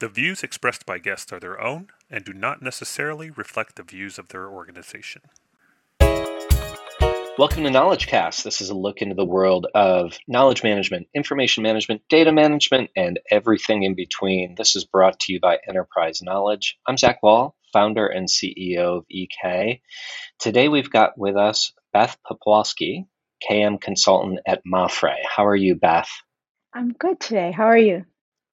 The views expressed by guests are their own and do not necessarily reflect the views of their organization. Welcome to KnowledgeCast. This is a look into the world of knowledge management, information management, data management, and everything in between. This is brought to you by Enterprise Knowledge. I'm Zach Wahl, founder and CEO of EK. Today we've got with us Beth Popławski, KM consultant at Mapfre. How are you, Beth? I'm good today. How are you?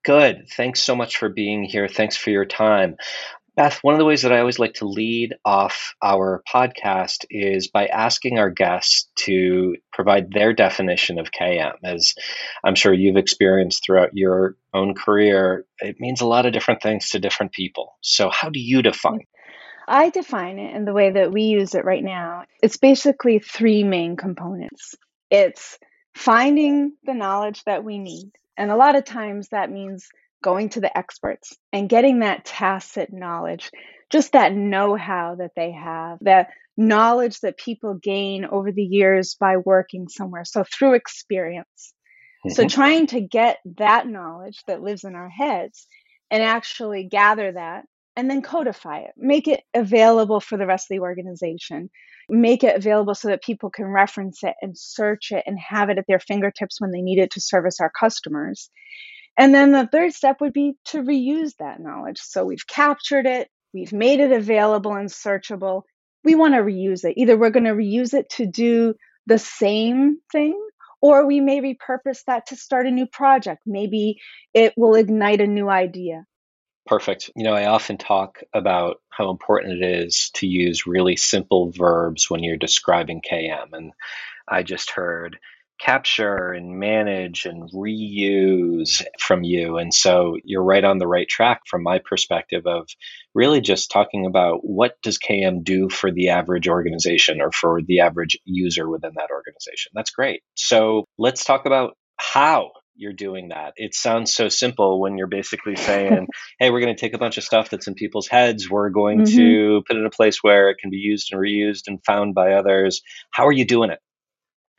Good. Thanks so much for being here. Thanks for your time. Beth, one of the ways that I always like to lead off our podcast is by asking our guests to provide their definition of KM. As I'm sure you've experienced throughout your own career, it means a lot of different things to different people. So, how do you define? it? I define it in the way that we use it right now. It's basically three main components it's finding the knowledge that we need and a lot of times that means going to the experts and getting that tacit knowledge, just that know how that they have, that knowledge that people gain over the years by working somewhere. So through experience. Mm-hmm. So trying to get that knowledge that lives in our heads and actually gather that and then codify it, make it available for the rest of the organization, make it available so that people can reference it and search it and have it at their fingertips when they need it to service our customers. And then the third step would be to reuse that knowledge. So we've captured it, we've made it available and searchable. We want to reuse it. Either we're going to reuse it to do the same thing or we may repurpose that to start a new project. Maybe it will ignite a new idea. Perfect. You know, I often talk about how important it is to use really simple verbs when you're describing KM. And I just heard capture and manage and reuse from you. And so you're right on the right track from my perspective of really just talking about what does KM do for the average organization or for the average user within that organization. That's great. So let's talk about how you're doing that. It sounds so simple when you're basically saying, hey, we're going to take a bunch of stuff that's in people's heads. We're going mm-hmm. to put it in a place where it can be used and reused and found by others. How are you doing it?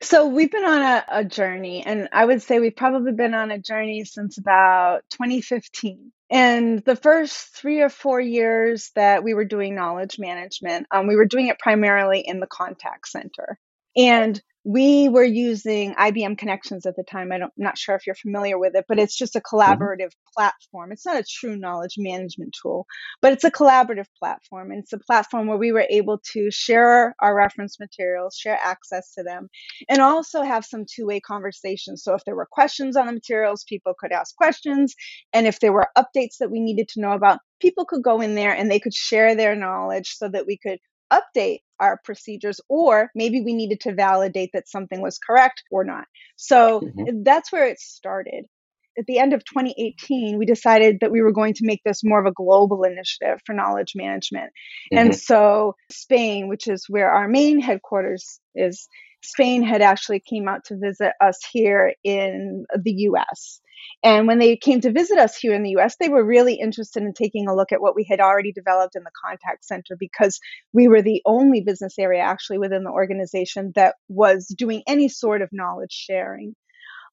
So we've been on a, a journey, and I would say we've probably been on a journey since about 2015. And the first three or four years that we were doing knowledge management, um, we were doing it primarily in the contact center. And we were using IBM Connections at the time. I am not sure if you're familiar with it, but it's just a mm-hmm. collaborative mm-hmm. platform. It's not a true knowledge management tool, but it's a collaborative platform. And it's a platform where we were able to share our reference materials, share access to them, and also have some two way conversations. So if there were questions on the materials, people could ask questions. And if there were updates that we needed to know about, people could go in there and they could share their knowledge so that we could update our procedures, or maybe we needed to validate that something was correct or not. So mm-hmm. that's where it started. At the end of 2018, we decided that we were going to make this more of a global initiative for knowledge management. Mm-hmm. And so Spain, which is where our main headquarters is, Spain had actually came out to visit us here in the US. And when they came to visit us here in the US, they were really interested in taking a look at what we had already developed in the contact center because we were the only business area actually within the organization that was doing any sort of knowledge sharing.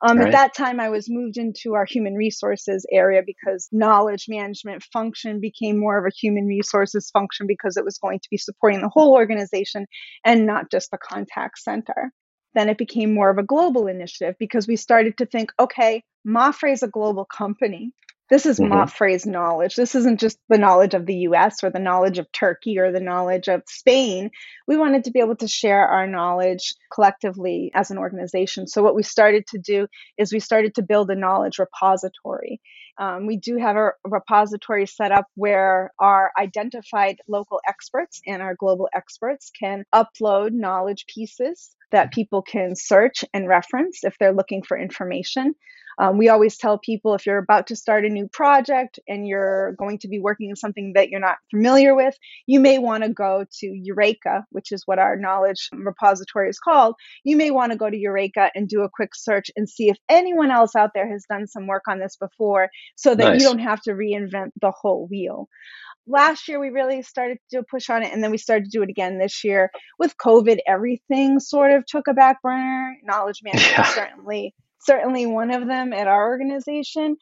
Um, right. At that time, I was moved into our human resources area because knowledge management function became more of a human resources function because it was going to be supporting the whole organization and not just the contact center. Then it became more of a global initiative because we started to think okay, Mapfre is a global company. This is mm-hmm. Mapfre's knowledge. This isn't just the knowledge of the US or the knowledge of Turkey or the knowledge of Spain. We wanted to be able to share our knowledge collectively as an organization. So, what we started to do is we started to build a knowledge repository. Um, we do have a repository set up where our identified local experts and our global experts can upload knowledge pieces that people can search and reference if they're looking for information. Um, we always tell people if you're about to start a new project and you're going to be working in something that you're not familiar with, you may want to go to Eureka, which is what our knowledge repository is called. You may want to go to Eureka and do a quick search and see if anyone else out there has done some work on this before so that nice. you don't have to reinvent the whole wheel last year we really started to do a push on it and then we started to do it again this year with covid everything sort of took a back burner knowledge management yeah. certainly certainly one of them at our organization.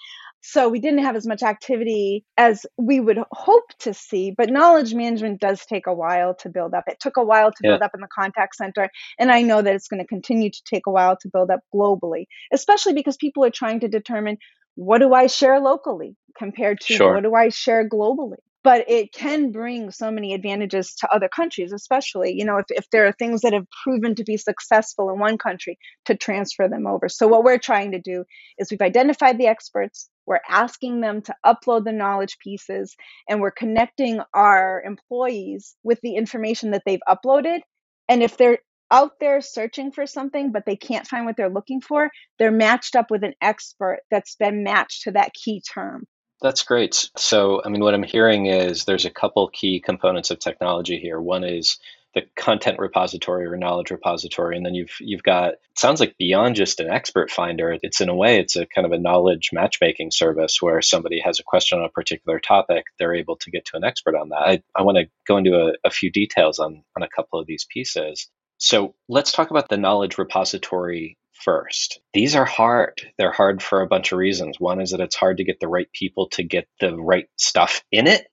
So we didn't have as much activity as we would hope to see, but knowledge management does take a while to build up. It took a while to Yeah. build up in the contact center, and I know that it's going to continue to take a while to build up globally, especially because people are trying to determine what do I share locally compared to Sure. what do I share globally. But it can bring so many advantages to other countries, especially, you know, if, if there are things that have proven to be successful in one country to transfer them over. So, what we're trying to do is we've identified the experts, we're asking them to upload the knowledge pieces, and we're connecting our employees with the information that they've uploaded. And if they're out there searching for something, but they can't find what they're looking for, they're matched up with an expert that's been matched to that key term. That's great. So, I mean, what I'm hearing is there's a couple key components of technology here. One is the content repository or knowledge repository, and then you've you've got sounds like beyond just an expert finder. It's in a way it's a kind of a knowledge matchmaking service where somebody has a question on a particular topic, they're able to get to an expert on that. I, I want to go into a, a few details on on a couple of these pieces. So let's talk about the knowledge repository first. These are hard. They're hard for a bunch of reasons. One is that it's hard to get the right people to get the right stuff in it.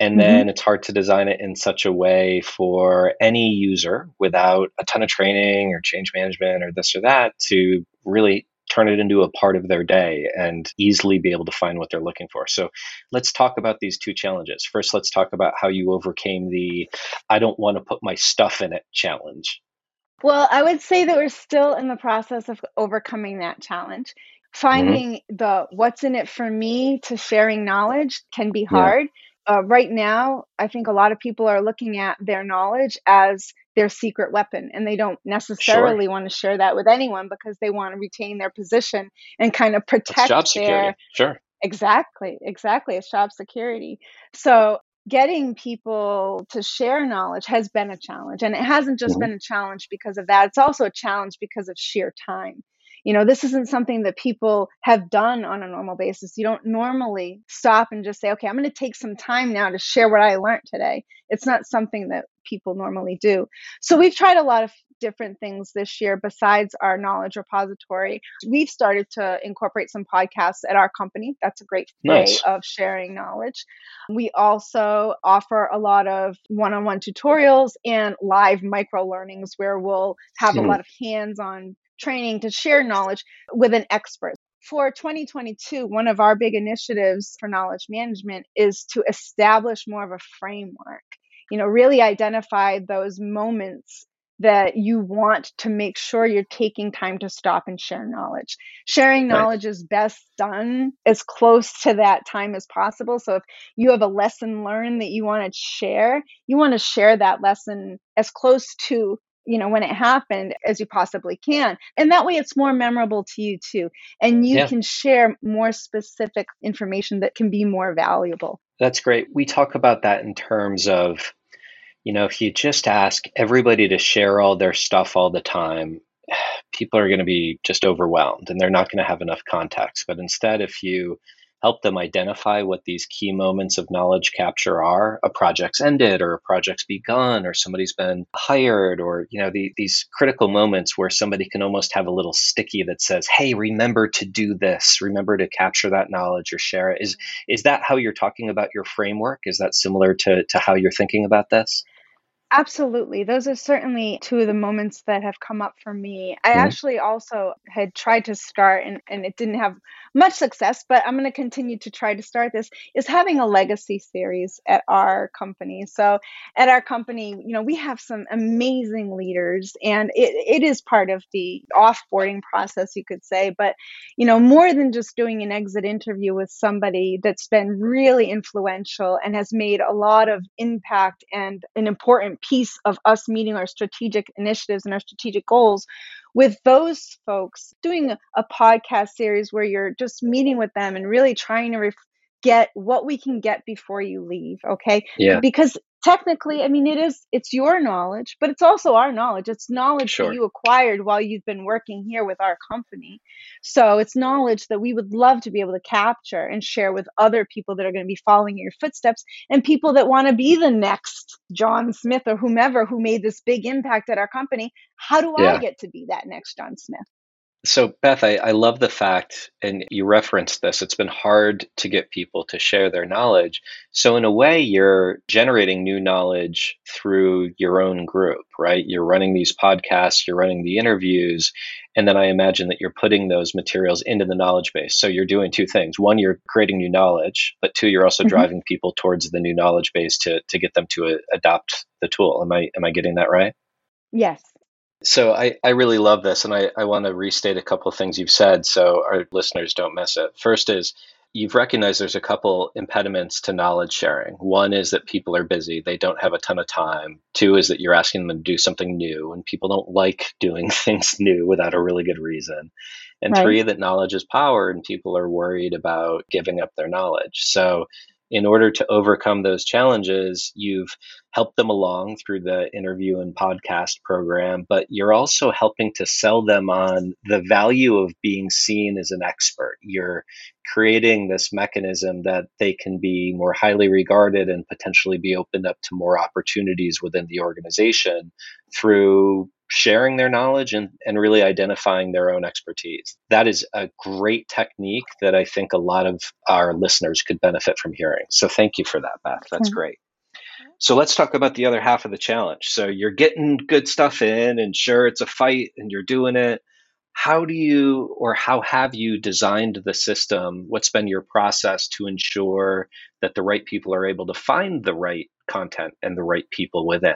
And Mhm. then it's hard to design it in such a way for any user without a ton of training or change management or this or that to really turn it into a part of their day and easily be able to find what they're looking for. So let's talk about these two challenges. First, let's talk about how you overcame the I don't want to put my stuff in it challenge. Well, I would say that we're still in the process of overcoming that challenge. Finding the what's in it for me to sharing knowledge can be Yeah. hard. Uh, right now, I think a lot of people are looking at their knowledge as their secret weapon, and they don't Sure. necessarily want to share that with anyone because they want to retain their position and kind of protect job their security. Sure. Exactly, exactly. It's job security. So getting people to share knowledge has been a challenge. And it hasn't just hmm been a challenge because of that, it's also a challenge because of sheer time. You know, this isn't something that people have done on a normal basis. You don't normally stop and just say, okay, I'm going to take some time now to share what I learned today. It's not something that people normally do. So we've tried a lot of different things this year besides our knowledge repository. We've started to incorporate some podcasts at our company. That's a great way Nice. of sharing knowledge. We also offer a lot of one on one tutorials and live micro learnings where we'll have a Hmm. lot of hands on training to share knowledge with an expert. For 2022, one of our big initiatives for knowledge management is to establish more of a framework. You know, really identify those moments that you want to make sure you're taking time to stop and share knowledge. Sharing Right. knowledge is best done as close to that time as possible. So if you have a lesson learned that you want to share, you want to share that lesson as close to you know when it happened as you possibly can and that way it's more memorable to you too and you Yeah. can share more specific information that can be more valuable That's great. We talk about that in terms of, you know, if you just ask everybody to share all their stuff all the time, people are going to be just overwhelmed and they're not going to have enough context. But instead, if you help them identify what these key moments of knowledge capture are, a project's ended or a project's begun or somebody's been hired or, you know, the, these critical moments where somebody can almost have a little sticky that says, hey, remember to do this, remember to capture that knowledge or share it. Is, is that how you're talking about your framework? Is that similar to, to how you're thinking about this? Absolutely. Those are certainly two of the moments that have come up for me. I actually also had tried to start and, and it didn't have much success, but I'm going to continue to try to start this is having a legacy series at our company. So at our company, you know, we have some amazing leaders and it, it is part of the offboarding process, you could say. But, you know, more than just doing an exit interview with somebody that's been really influential and has made a lot of impact and an important piece of us meeting our strategic initiatives and our strategic goals with those folks doing a, podcast series where you're just meeting with them and really trying to ref- get what we can get before you leave okay? Yeah, because technically i mean it is it's your knowledge but it's also our knowledge. It's knowledge that you acquired while you've been working here with our company. So it's knowledge that we would love to be able to capture and share with other people that are going to be following your footsteps and people that want to be the next john smith or whomever who made this big impact at our company. How do i get to be that next john smith So, Beth, I, I love the fact, and you referenced this, it's been hard to get people to share their knowledge. So, in a way, you're generating new knowledge through your own group, right? You're running these podcasts, you're running the interviews, and then I imagine that you're putting those materials into the knowledge base. So, you're doing two things. One, you're creating new knowledge, but two, you're also Mhm. driving people towards the new knowledge base to, to get them to uh, adopt the tool. Am I, am I getting that right? Yes. So I, I really love this, and I, I want to restate a couple of things you've said so our listeners don't miss it. First is you've recognized there's a couple impediments to knowledge sharing. One is that people are busy, they don't have a ton of time. Two is that you're asking them to do something new, and people don't like doing things new without a really good reason. And Right. three, that knowledge is power, and people are worried about giving up their knowledge. So in order to overcome those challenges, you've helped them along through the interview and podcast program, but you're also helping to sell them on the value of being seen as an expert. You're creating this mechanism that they can be more highly regarded and potentially be opened up to more opportunities within the organization through sharing their knowledge and, and really identifying their own expertise. That is a great technique that I think a lot of our listeners could benefit from hearing. So thank you for that, Beth. That's Excellent. great. So let's talk about the other half of the challenge. So you're getting good stuff in, and sure, it's a fight and you're doing it. How do you or how have you designed the system? What's been your process to ensure that the right people are able to find the right content and the right people within?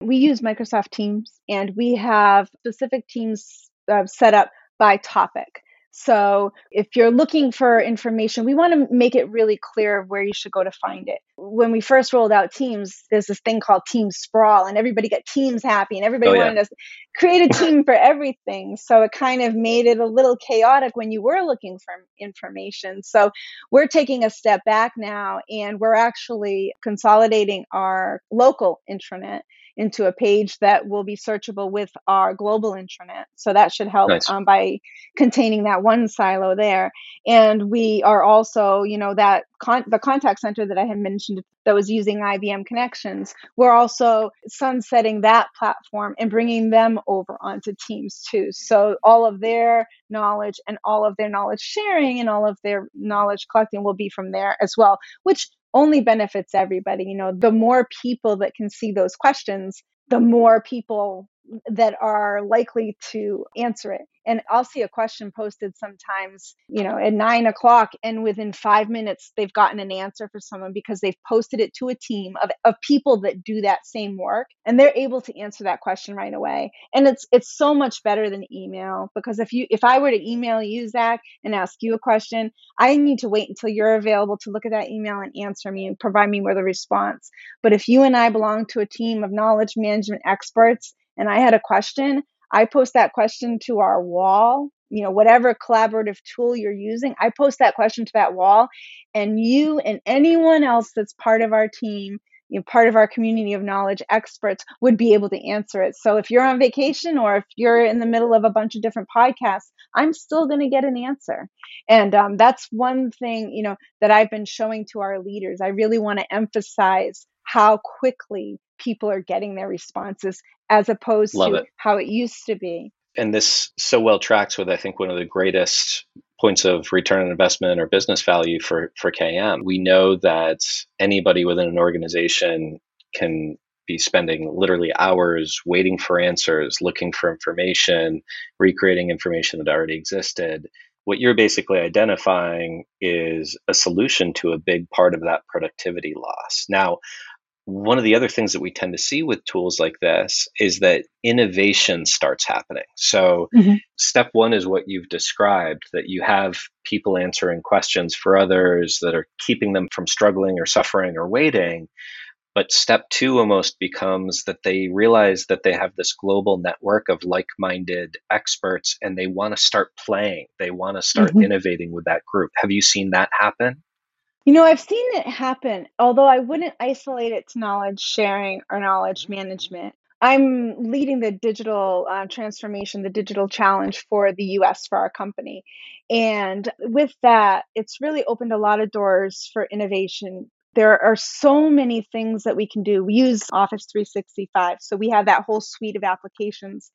We use Microsoft Teams and we have specific teams uh, set up by topic. So if you're looking for information, we want to make it really clear where you should go to find it. When we first rolled out Teams, there's this thing called Team Sprawl, and everybody got Teams happy, and everybody Oh, yeah. wanted to create a team for everything. So it kind of made it a little chaotic when you were looking for information. So we're taking a step back now, and we're actually consolidating our local intranet into a page that will be searchable with our global intranet. So that should help Nice. um, by containing that one silo there. And we are also, you know, that con- the contact center that I had mentioned that was using IBM connections. We're also sunsetting that platform and bringing them over onto Teams too. So all of their knowledge and all of their knowledge sharing and all of their knowledge collecting will be from there as well, which only benefits everybody. You know, the more people that can see those questions, the more people that are likely to answer it. And I'll see a question posted sometimes, you know, at nine o'clock, and within five minutes, they've gotten an answer for someone because they've posted it to a team of, of people that do that same work, and they're able to answer that question right away. And it's it's so much better than email because if you if I were to email you, Zach, and ask you a question, I need to wait until you're available to look at that email and answer me and provide me with a response. But if you and I belong to a team of knowledge management experts and I had a question, I post that question to our wall, you know, whatever collaborative tool you're using, I post that question to that wall, and you and anyone else that's part of our team, you know, part of our community of knowledge experts would be able to answer it. So if you're on vacation or if you're in the middle of a bunch of different podcasts, I'm still going to get an answer. And um, that's one thing, you know, that I've been showing to our leaders. I really want to emphasize how quickly people are getting their responses as opposed Love to it. how it used to be. And this so well tracks with, I think, one of the greatest points of return on investment or business value for, for KM. We know that anybody within an organization can be spending literally hours waiting for answers, looking for information, recreating information that already existed. What you're basically identifying is a solution to a big part of that productivity loss. Now, one of the other things that we tend to see with tools like this is that innovation starts happening. So, Mhm. step one is what you've described that you have people answering questions for others that are keeping them from struggling or suffering or waiting. But step two almost becomes that they realize that they have this global network of like minded experts and they want to start playing. They want to start Mhm. innovating with that group. Have you seen that happen? You know, I've seen it happen, although I wouldn't isolate it to knowledge sharing or knowledge management. I'm leading the digital uh, transformation, the digital challenge for the US for our company. And with that, it's really opened a lot of doors for innovation There are so many things that we can do. We use Office 365, so we have that whole suite of applications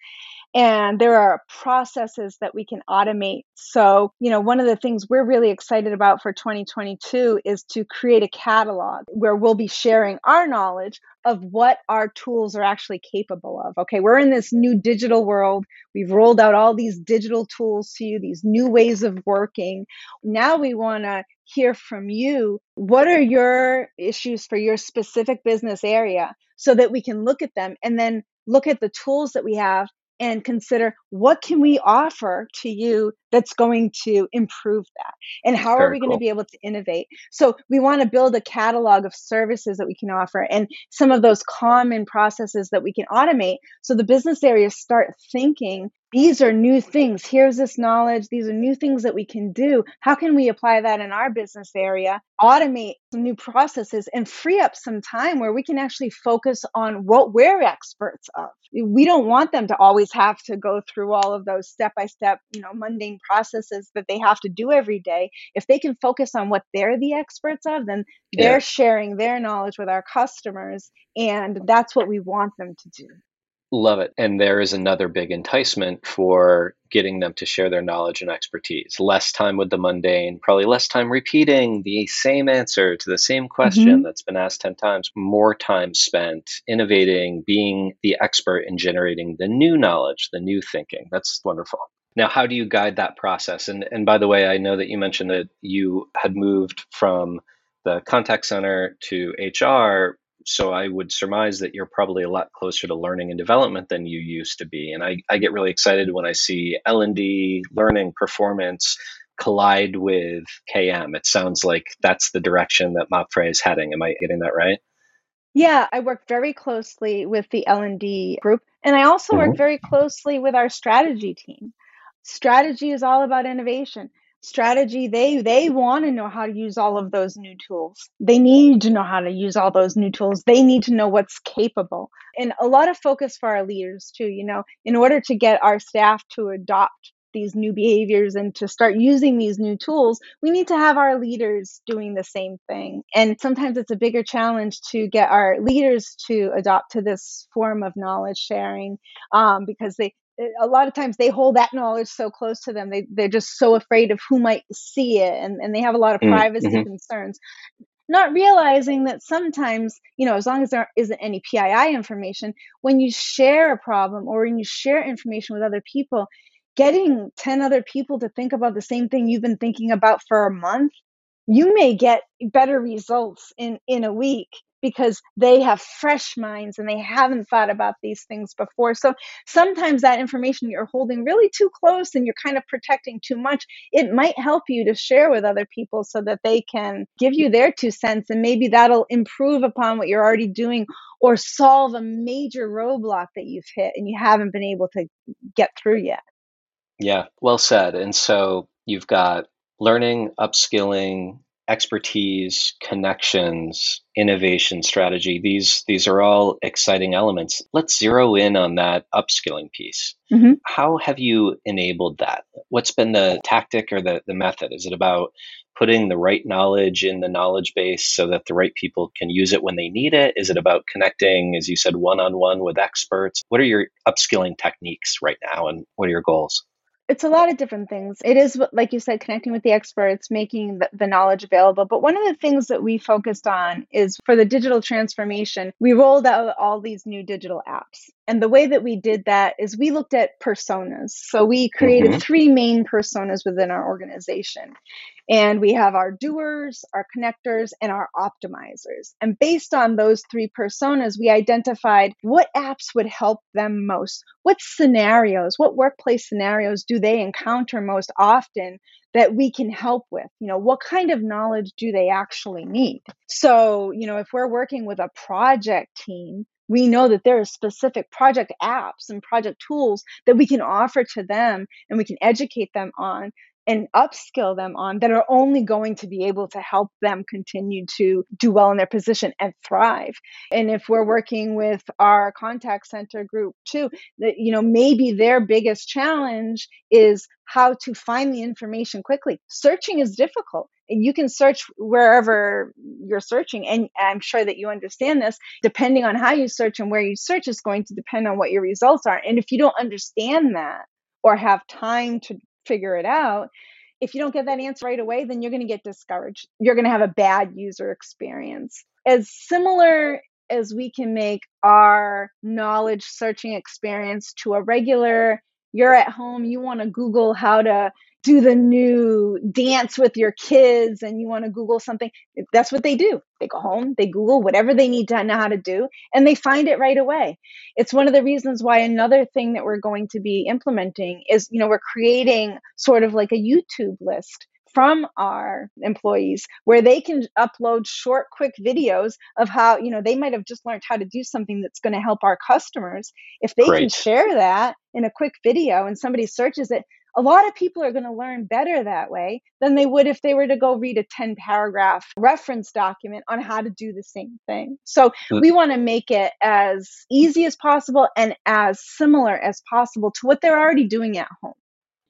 and there are processes that we can automate. So, you know, one of the things we're really excited about for 2022 is to create a catalog where we'll be sharing our knowledge of what our tools are actually capable of. Okay, we're in this new digital world. We've rolled out all these digital tools to you, these new ways of working. Now we want to hear from you. What are your issues for your specific business area so that we can look at them and then look at the tools that we have and consider what can we offer to you that's going to improve that and how are we cool. going to be able to innovate so we want to build a catalog of services that we can offer and some of those common processes that we can automate so the business areas start thinking these are new things. Here's this knowledge. These are new things that we can do. How can we apply that in our business area, automate some new processes, and free up some time where we can actually focus on what we're experts of? We don't want them to always have to go through all of those step by step, you know, mundane processes that they have to do every day. If they can focus on what they're the experts of, then they're yeah. sharing their knowledge with our customers. And that's what we want them to do. Love it. And there is another big enticement for getting them to share their knowledge and expertise. Less time with the mundane, probably less time repeating the same answer to the same question mm-hmm. that's been asked 10 times, more time spent innovating, being the expert in generating the new knowledge, the new thinking. That's wonderful. Now, how do you guide that process? And and by the way, I know that you mentioned that you had moved from the contact center to HR so I would surmise that you're probably a lot closer to learning and development than you used to be. And I, I get really excited when I see L&D, learning, performance collide with KM. It sounds like that's the direction that Mapfre is heading. Am I getting that right? Yeah, I work very closely with the L&D group and I also mm-hmm. work very closely with our strategy team. Strategy is all about innovation strategy. They they want to know how to use all of those new tools. They need to know how to use all those new tools. They need to know what's capable. And a lot of focus for our leaders too you know in order to get our staff to adopt these new behaviors and to start using these new tools, we need to have our leaders doing the same thing. And sometimes it's a bigger challenge to get our leaders to adopt to this form of knowledge sharing um, because they a lot of times they hold that knowledge so close to them they, they're just so afraid of who might see it and, and they have a lot of mm, privacy mm-hmm. concerns not realizing that sometimes you know as long as there isn't any pii information when you share a problem or when you share information with other people getting 10 other people to think about the same thing you've been thinking about for a month you may get better results in in a week because they have fresh minds and they haven't thought about these things before. So sometimes that information you're holding really too close and you're kind of protecting too much, it might help you to share with other people so that they can give you their two cents and maybe that'll improve upon what you're already doing or solve a major roadblock that you've hit and you haven't been able to get through yet. Yeah, well said. And so you've got learning, upskilling, expertise, connections, innovation strategy. These these are all exciting elements. Let's zero in on that upskilling piece. Mm-hmm. How have you enabled that? What's been the tactic or the, the method? Is it about putting the right knowledge in the knowledge base so that the right people can use it when they need it? Is it about connecting, as you said, one on one with experts? What are your upskilling techniques right now and what are your goals? It's a lot of different things. It is, like you said, connecting with the experts, making the, the, knowledge available. But one of the things that we focused on is for the digital transformation, we rolled out all these new digital apps. And the way that we did that is we looked at personas. So we created mm-hmm. three main personas within our organization. And we have our doers, our connectors, and our optimizers. And based on those three personas, we identified what apps would help them most. What scenarios, what workplace scenarios do they encounter most often that we can help with? You know, what kind of knowledge do they actually need? So, you know, if we're working with a project team, we know that there are specific project apps and project tools that we can offer to them and we can educate them on and upskill them on that are only going to be able to help them continue to do well in their position and thrive. And if we're working with our contact center group too, that you know maybe their biggest challenge is how to find the information quickly. Searching is difficult you can search wherever you're searching and i'm sure that you understand this depending on how you search and where you search is going to depend on what your results are. And if you don't understand that or have time to figure it out if you don't get that answer right away then you're going to get discouraged. You're going to have a bad user experience. As similar as we can make our knowledge searching experience to a regular you're at home you want to google how to do the new dance with your kids and you want to Google something, that's what they do. They go home, they Google whatever they need to know how to do, and they find it right away. It's one of the reasons why another thing that we're going to be implementing is, you know, we're creating sort of like a YouTube list from our employees where they can upload short quick videos of how you know they might have just learned how to do something that's going to help our customers if they Great. can share that in a quick video and somebody searches it a lot of people are going to learn better that way than they would if they were to go read a 10 paragraph reference document on how to do the same thing. So mm-hmm. we want to make it as easy as possible and as similar as possible to what they're already doing at home.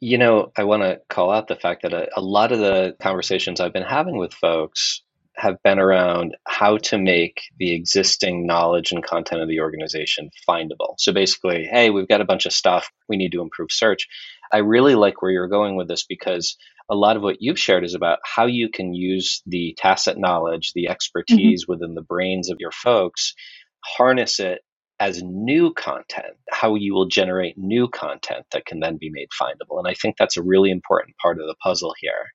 You know, I want to call out the fact that a, a lot of the conversations I've been having with folks have been around how to make the existing knowledge and content of the organization findable. So basically, hey, we've got a bunch of stuff, we need to improve search. I really like where you're going with this because a lot of what you've shared is about how you can use the tacit knowledge, the mm-hmm. expertise mm-hmm. within the brains of your folks, harness it as new content, how you will generate new content that can then be made findable. And I think that's a really important part of the puzzle here.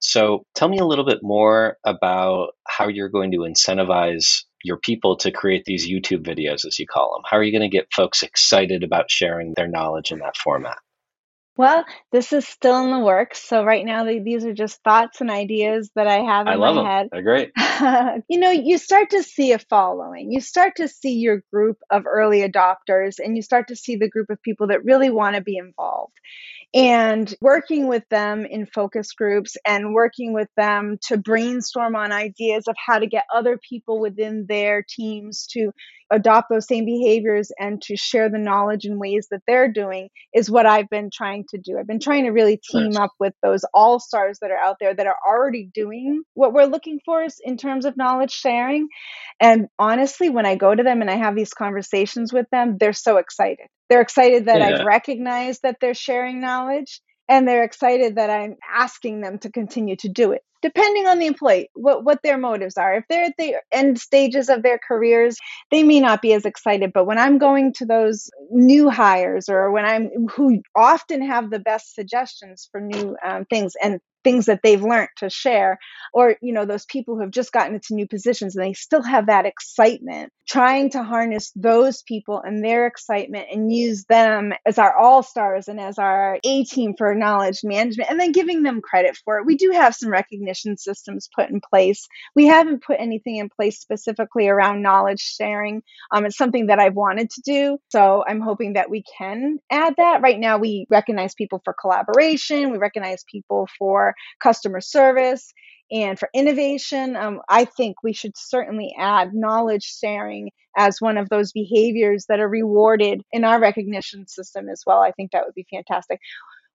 So tell me a little bit more about how you're going to incentivize your people to create these YouTube videos, as you call them. How are you going to get folks excited about sharing their knowledge in that format? Well, this is still in the works. So right now, these are just thoughts and ideas that I have in I love my them. head. They're great. you know, you start to see a following. You start to see your group of early adopters, and you start to see the group of people that really want to be involved and working with them in focus groups and working with them to brainstorm on ideas of how to get other people within their teams to adopt those same behaviors and to share the knowledge in ways that they're doing is what I've been trying to do. I've been trying to really team up with those all stars that are out there that are already doing what we're looking for in terms of knowledge sharing. And honestly, when I go to them and I have these conversations with them, they're so excited. They're excited that yeah. I've recognized that they're sharing knowledge and they're excited that I'm asking them to continue to do it depending on the employee what what their motives are. If they're at the end stages of their careers they may not be as excited but when i'm going to those new hires or when i'm who often have the best suggestions for new um, things and things that they've learned to share or you know those people who have just gotten into new positions and they still have that excitement trying to harness those people and their excitement and use them as our all stars and as our a team for knowledge management and then giving them credit for it. We do have some recognition systems put in place we haven't put anything in place specifically around knowledge sharing um, it's something that i've wanted to do so i'm hoping that we can add that right now we recognize people for collaboration we recognize people for customer service and for innovation. Um, I think we should certainly add knowledge sharing as one of those behaviors that are rewarded in our recognition system as well. I think that would be fantastic.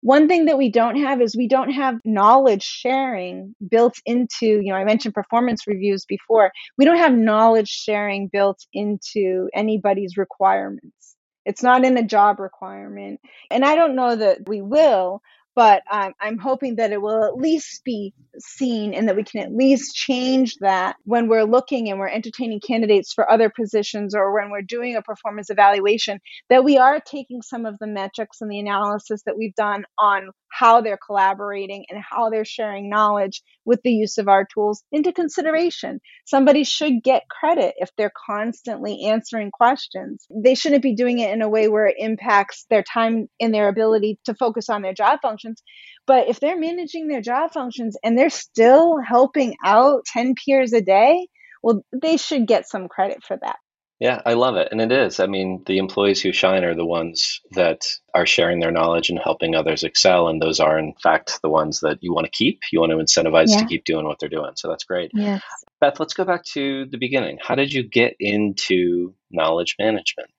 One thing that we don't have is we don't have knowledge sharing built into, you know, I mentioned performance reviews before. We don't have knowledge sharing built into anybody's requirements. It's not in a job requirement. And I don't know that we will, but um, I'm hoping that it will at least be seen and that we can at least change that when we're looking and we're entertaining candidates for other positions or when we're doing a performance evaluation, that we are taking some of the metrics and the analysis that we've done on how they're collaborating and how they're sharing knowledge with the use of our tools into consideration. Somebody should get credit if they're constantly answering questions. They shouldn't be doing it in a way where it impacts their time and their ability to focus on their job functions. But if they're managing their job functions and they're still helping out 10 peers a day, well, they should get some credit for that. Yeah, I love it. And it is. I mean, the employees who shine are the ones that are sharing their knowledge and helping others excel. And those are, in fact, the ones that you want to keep. You want to incentivize yeah. to keep doing what they're doing. So that's great. Yes. Beth, let's go back to the beginning. How did you get into knowledge management?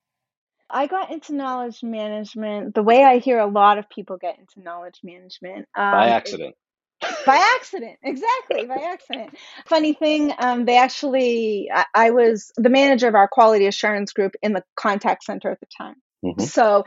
I got into knowledge management the way I hear a lot of people get into knowledge management um, by accident. by accident exactly by accident funny thing um, they actually I, I, was the manager of our quality assurance group in the contact center at the time mm-hmm. so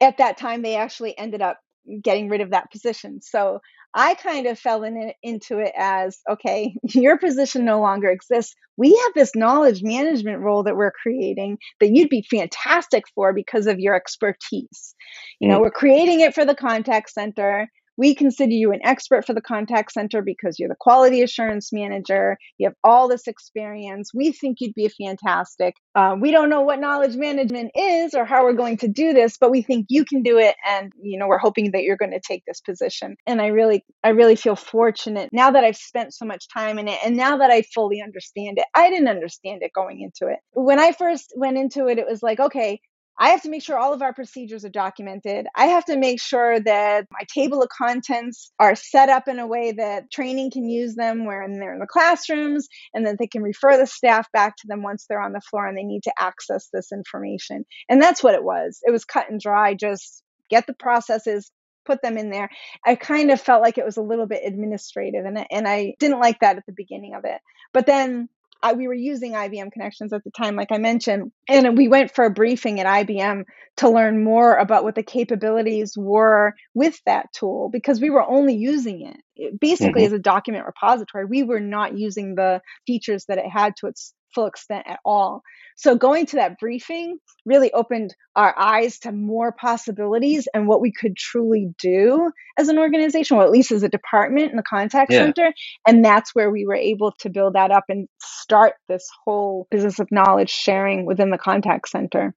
at that time they actually ended up getting rid of that position so i kind of fell in into it as okay your position no longer exists. We have this knowledge management role that we're creating that you'd be fantastic for because of your expertise. You mm. know we're creating it for the contact center we consider you an expert for the contact center because you're the quality assurance manager. You have all this experience. We think you'd be fantastic. Uh, we don't know what knowledge management is or how we're going to do this, but we think you can do it. And, you know, we're hoping that you're going to take this position. And I really, I really feel fortunate now that I've spent so much time in it and now that I fully understand it. I didn't understand it going into it. When I first went into it, it was like, okay, I have to make sure all of our procedures are documented. I have to make sure that my table of contents are set up in a way that training can use them when they're in the classrooms and that they can refer the staff back to them once they're on the floor and they need to access this information. And that's what it was. It was cut and dry, just get the processes, put them in there. I kind of felt like it was a little bit administrative and, and I didn't like that at the beginning of it. But then I, we were using IBM connections at the time, like I mentioned, and we went for a briefing at IBM to learn more about what the capabilities were with that tool because we were only using it basically mm-hmm. as a document repository. We were not using the features that it had to its full extent at all. So going to that briefing really opened our eyes to more possibilities and what we could truly do as an organization, or at least as a department in the contact yeah. center. And that's where we were able to build that up and start this whole business of knowledge sharing within the contact center.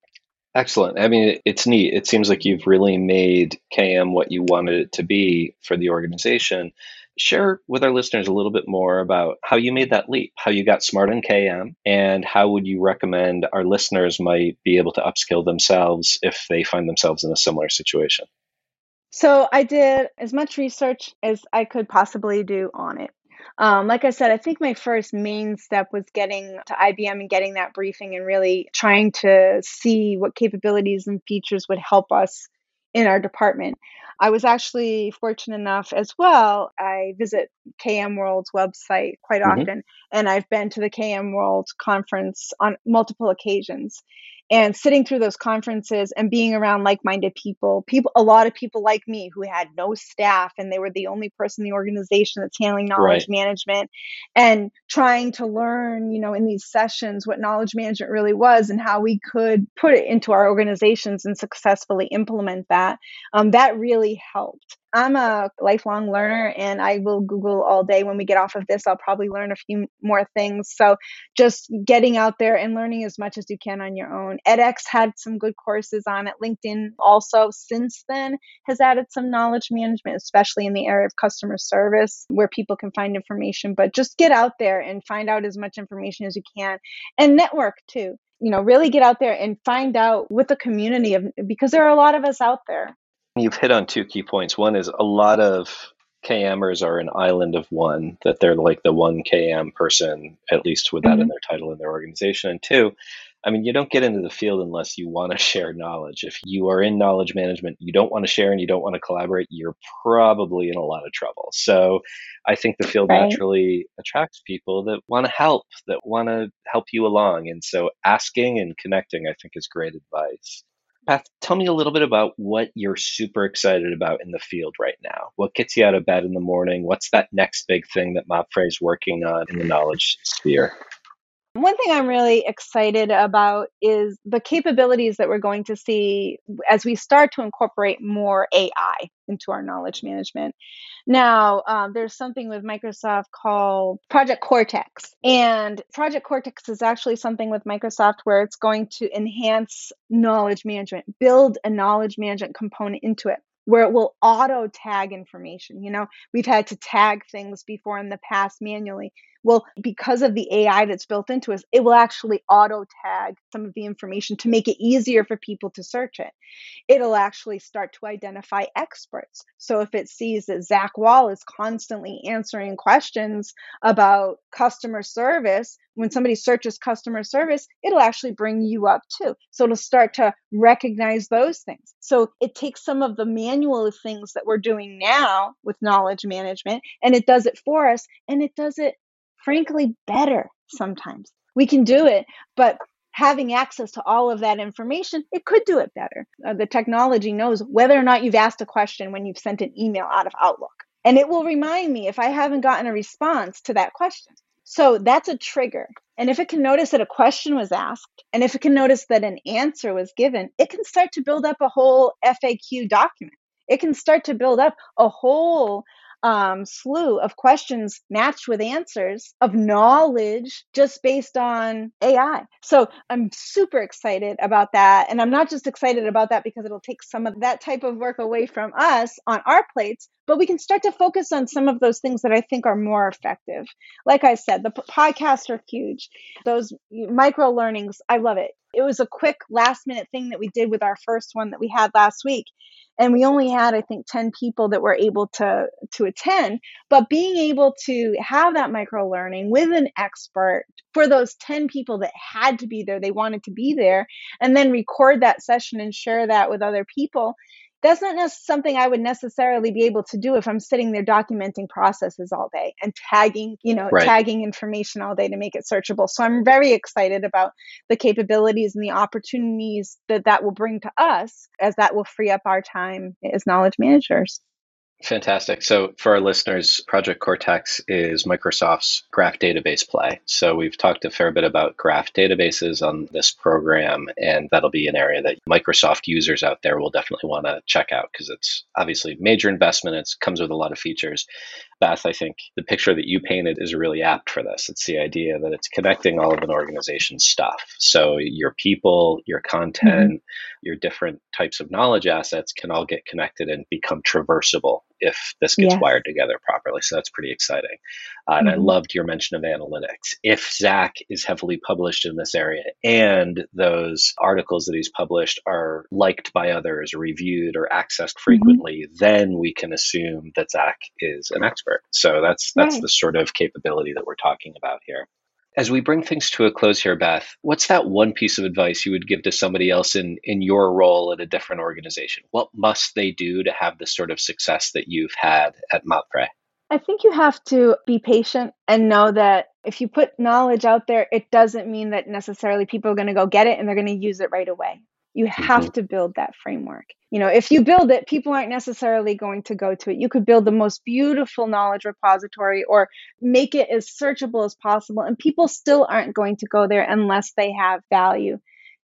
Excellent. I mean, it's neat. It seems like you've really made KM what you wanted it to be for the organization. Share with our listeners a little bit more about how you made that leap, how you got smart in KM, and how would you recommend our listeners might be able to upskill themselves if they find themselves in a similar situation? So I did as much research as I could possibly do on it. Um, like I said, I think my first main step was getting to IBM and getting that briefing and really trying to see what capabilities and features would help us in our department. I was actually fortunate enough as well. I visit KM World's website quite mm-hmm. often, and I've been to the KM World conference on multiple occasions and sitting through those conferences and being around like-minded people people a lot of people like me who had no staff and they were the only person in the organization that's handling knowledge right. management and trying to learn you know in these sessions what knowledge management really was and how we could put it into our organizations and successfully implement that um, that really helped I'm a lifelong learner and I will Google all day. When we get off of this, I'll probably learn a few more things. So just getting out there and learning as much as you can on your own. edX had some good courses on it. LinkedIn also since then has added some knowledge management, especially in the area of customer service where people can find information. But just get out there and find out as much information as you can and network too you know really get out there and find out with the community of because there are a lot of us out there You've hit on two key points. One is a lot of KMers are an island of one, that they're like the one KM person, at least with that mm-hmm. in their title in their organization. And two, I mean, you don't get into the field unless you want to share knowledge. If you are in knowledge management, you don't want to share and you don't want to collaborate, you're probably in a lot of trouble. So I think the field right. naturally attracts people that want to help, that want to help you along. And so asking and connecting, I think, is great advice. Beth, tell me a little bit about what you're super excited about in the field right now. What gets you out of bed in the morning? What's that next big thing that Mapfre is working on in the mm. knowledge sphere? One thing I'm really excited about is the capabilities that we're going to see as we start to incorporate more AI into our knowledge management. Now, um, there's something with Microsoft called Project Cortex. And Project Cortex is actually something with Microsoft where it's going to enhance knowledge management, build a knowledge management component into it where it will auto tag information. You know, we've had to tag things before in the past manually Well, because of the AI that's built into us, it will actually auto tag some of the information to make it easier for people to search it it'll actually start to identify experts. So if it sees that Zach Wahl is constantly answering questions about customer service, when somebody searches customer service, it'll actually bring you up too. So it'll start to recognize those things. So it takes some of the manual things that we're doing now with knowledge management and it does it for us and it does it frankly better sometimes. We can do it, but having access to all of that information, it could do it better. Uh, the technology knows whether or not you've asked a question when you've sent an email out of Outlook. And it will remind me if I haven't gotten a response to that question. So that's a trigger. And if it can notice that a question was asked, and if it can notice that an answer was given, it can start to build up a whole FAQ document. It can start to build up a whole um, slew of questions matched with answers of knowledge just based on AI. So I'm super excited about that. And I'm not just excited about that because it'll take some of that type of work away from us on our plates, but we can start to focus on some of those things that I think are more effective. Like I said, the p- podcasts are huge. Those micro learnings, I love it. It was a quick last minute thing that we did with our first one that we had last week. And we only had i think 10 people that were able to to attend. But being able to have that micro learning with an expert for those 10 people that had to be there they wanted to be there and then record that session and share that with other people that's not something I would necessarily be able to do if I'm sitting there documenting processes all day and tagging, you know, right. tagging information all day to make it searchable. So I'm very excited about the capabilities and the opportunities that that will bring to us as that will free up our time as knowledge managers. Fantastic. So, for our listeners, Project Cortex is Microsoft's graph database play. So, we've talked a fair bit about graph databases on this program, and that'll be an area that Microsoft users out there will definitely want to check out because it's obviously major investment. It comes with a lot of features. Beth, I think the picture that you painted is really apt for this. It's the idea that it's connecting all of an organization's stuff. So your people, your content, mm-hmm. your different types of knowledge assets can all get connected and become traversable if this gets wired together properly. So that's pretty exciting. Uh, and mm-hmm. I loved your mention of analytics. If Zach is heavily published in this area and those articles that he's published are liked by others, reviewed, or accessed mm-hmm. frequently, mm-hmm. then we can assume that Zach is an expert. So that's that's right. the sort of capability that we're talking about here. As we bring things to a close here, Beth, what's that one piece of advice you would give to somebody else in, in your role at a different organization? What must they do to have the sort of success that you've had at Mapfre? I think you have to be patient and know that if you put knowledge out there, it doesn't mean that necessarily people are going to go get it and they're going to use it right away. You have mm-hmm. to build that framework. You know, if you build it, people aren't necessarily going to go to it. You could build the most beautiful knowledge repository or make it as searchable as possible, and people still aren't going to go there unless they have value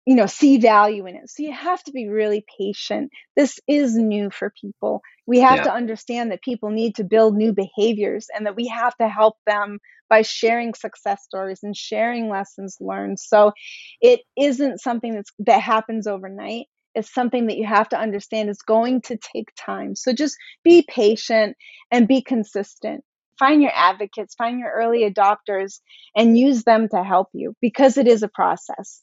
you know see value in it. So you have to be really patient. This is new for people. We have yeah. to understand that people need to build new behaviors and that we have to help them by sharing success stories and sharing lessons learned. So it isn't something that's that happens overnight. It's something that you have to understand is going to take time. So just be patient and be consistent. Find your advocates find your early adopters and use them to help you because it is a process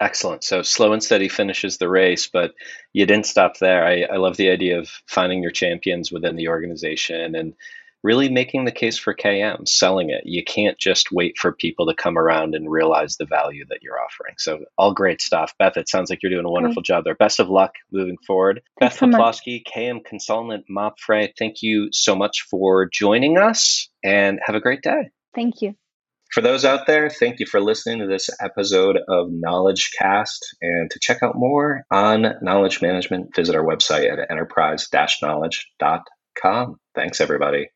Excellent. So slow and steady finishes the race, but you didn't stop there. I, I love the idea of finding your champions within the organization and really making the case for KM, selling it. You can't just wait for people to come around and realize the value that you're offering. So all great stuff. Beth, it sounds like you're doing a wonderful job there. Best of luck moving forward. Thanks Beth Poplawski, KM consultant, Mapfre, thank you so much for joining us and have a great day. Thank you. For those out there, thank you for listening to this episode of Knowledge Cast. And to check out more on knowledge management, visit our website at enterprise knowledge.com. Thanks, everybody.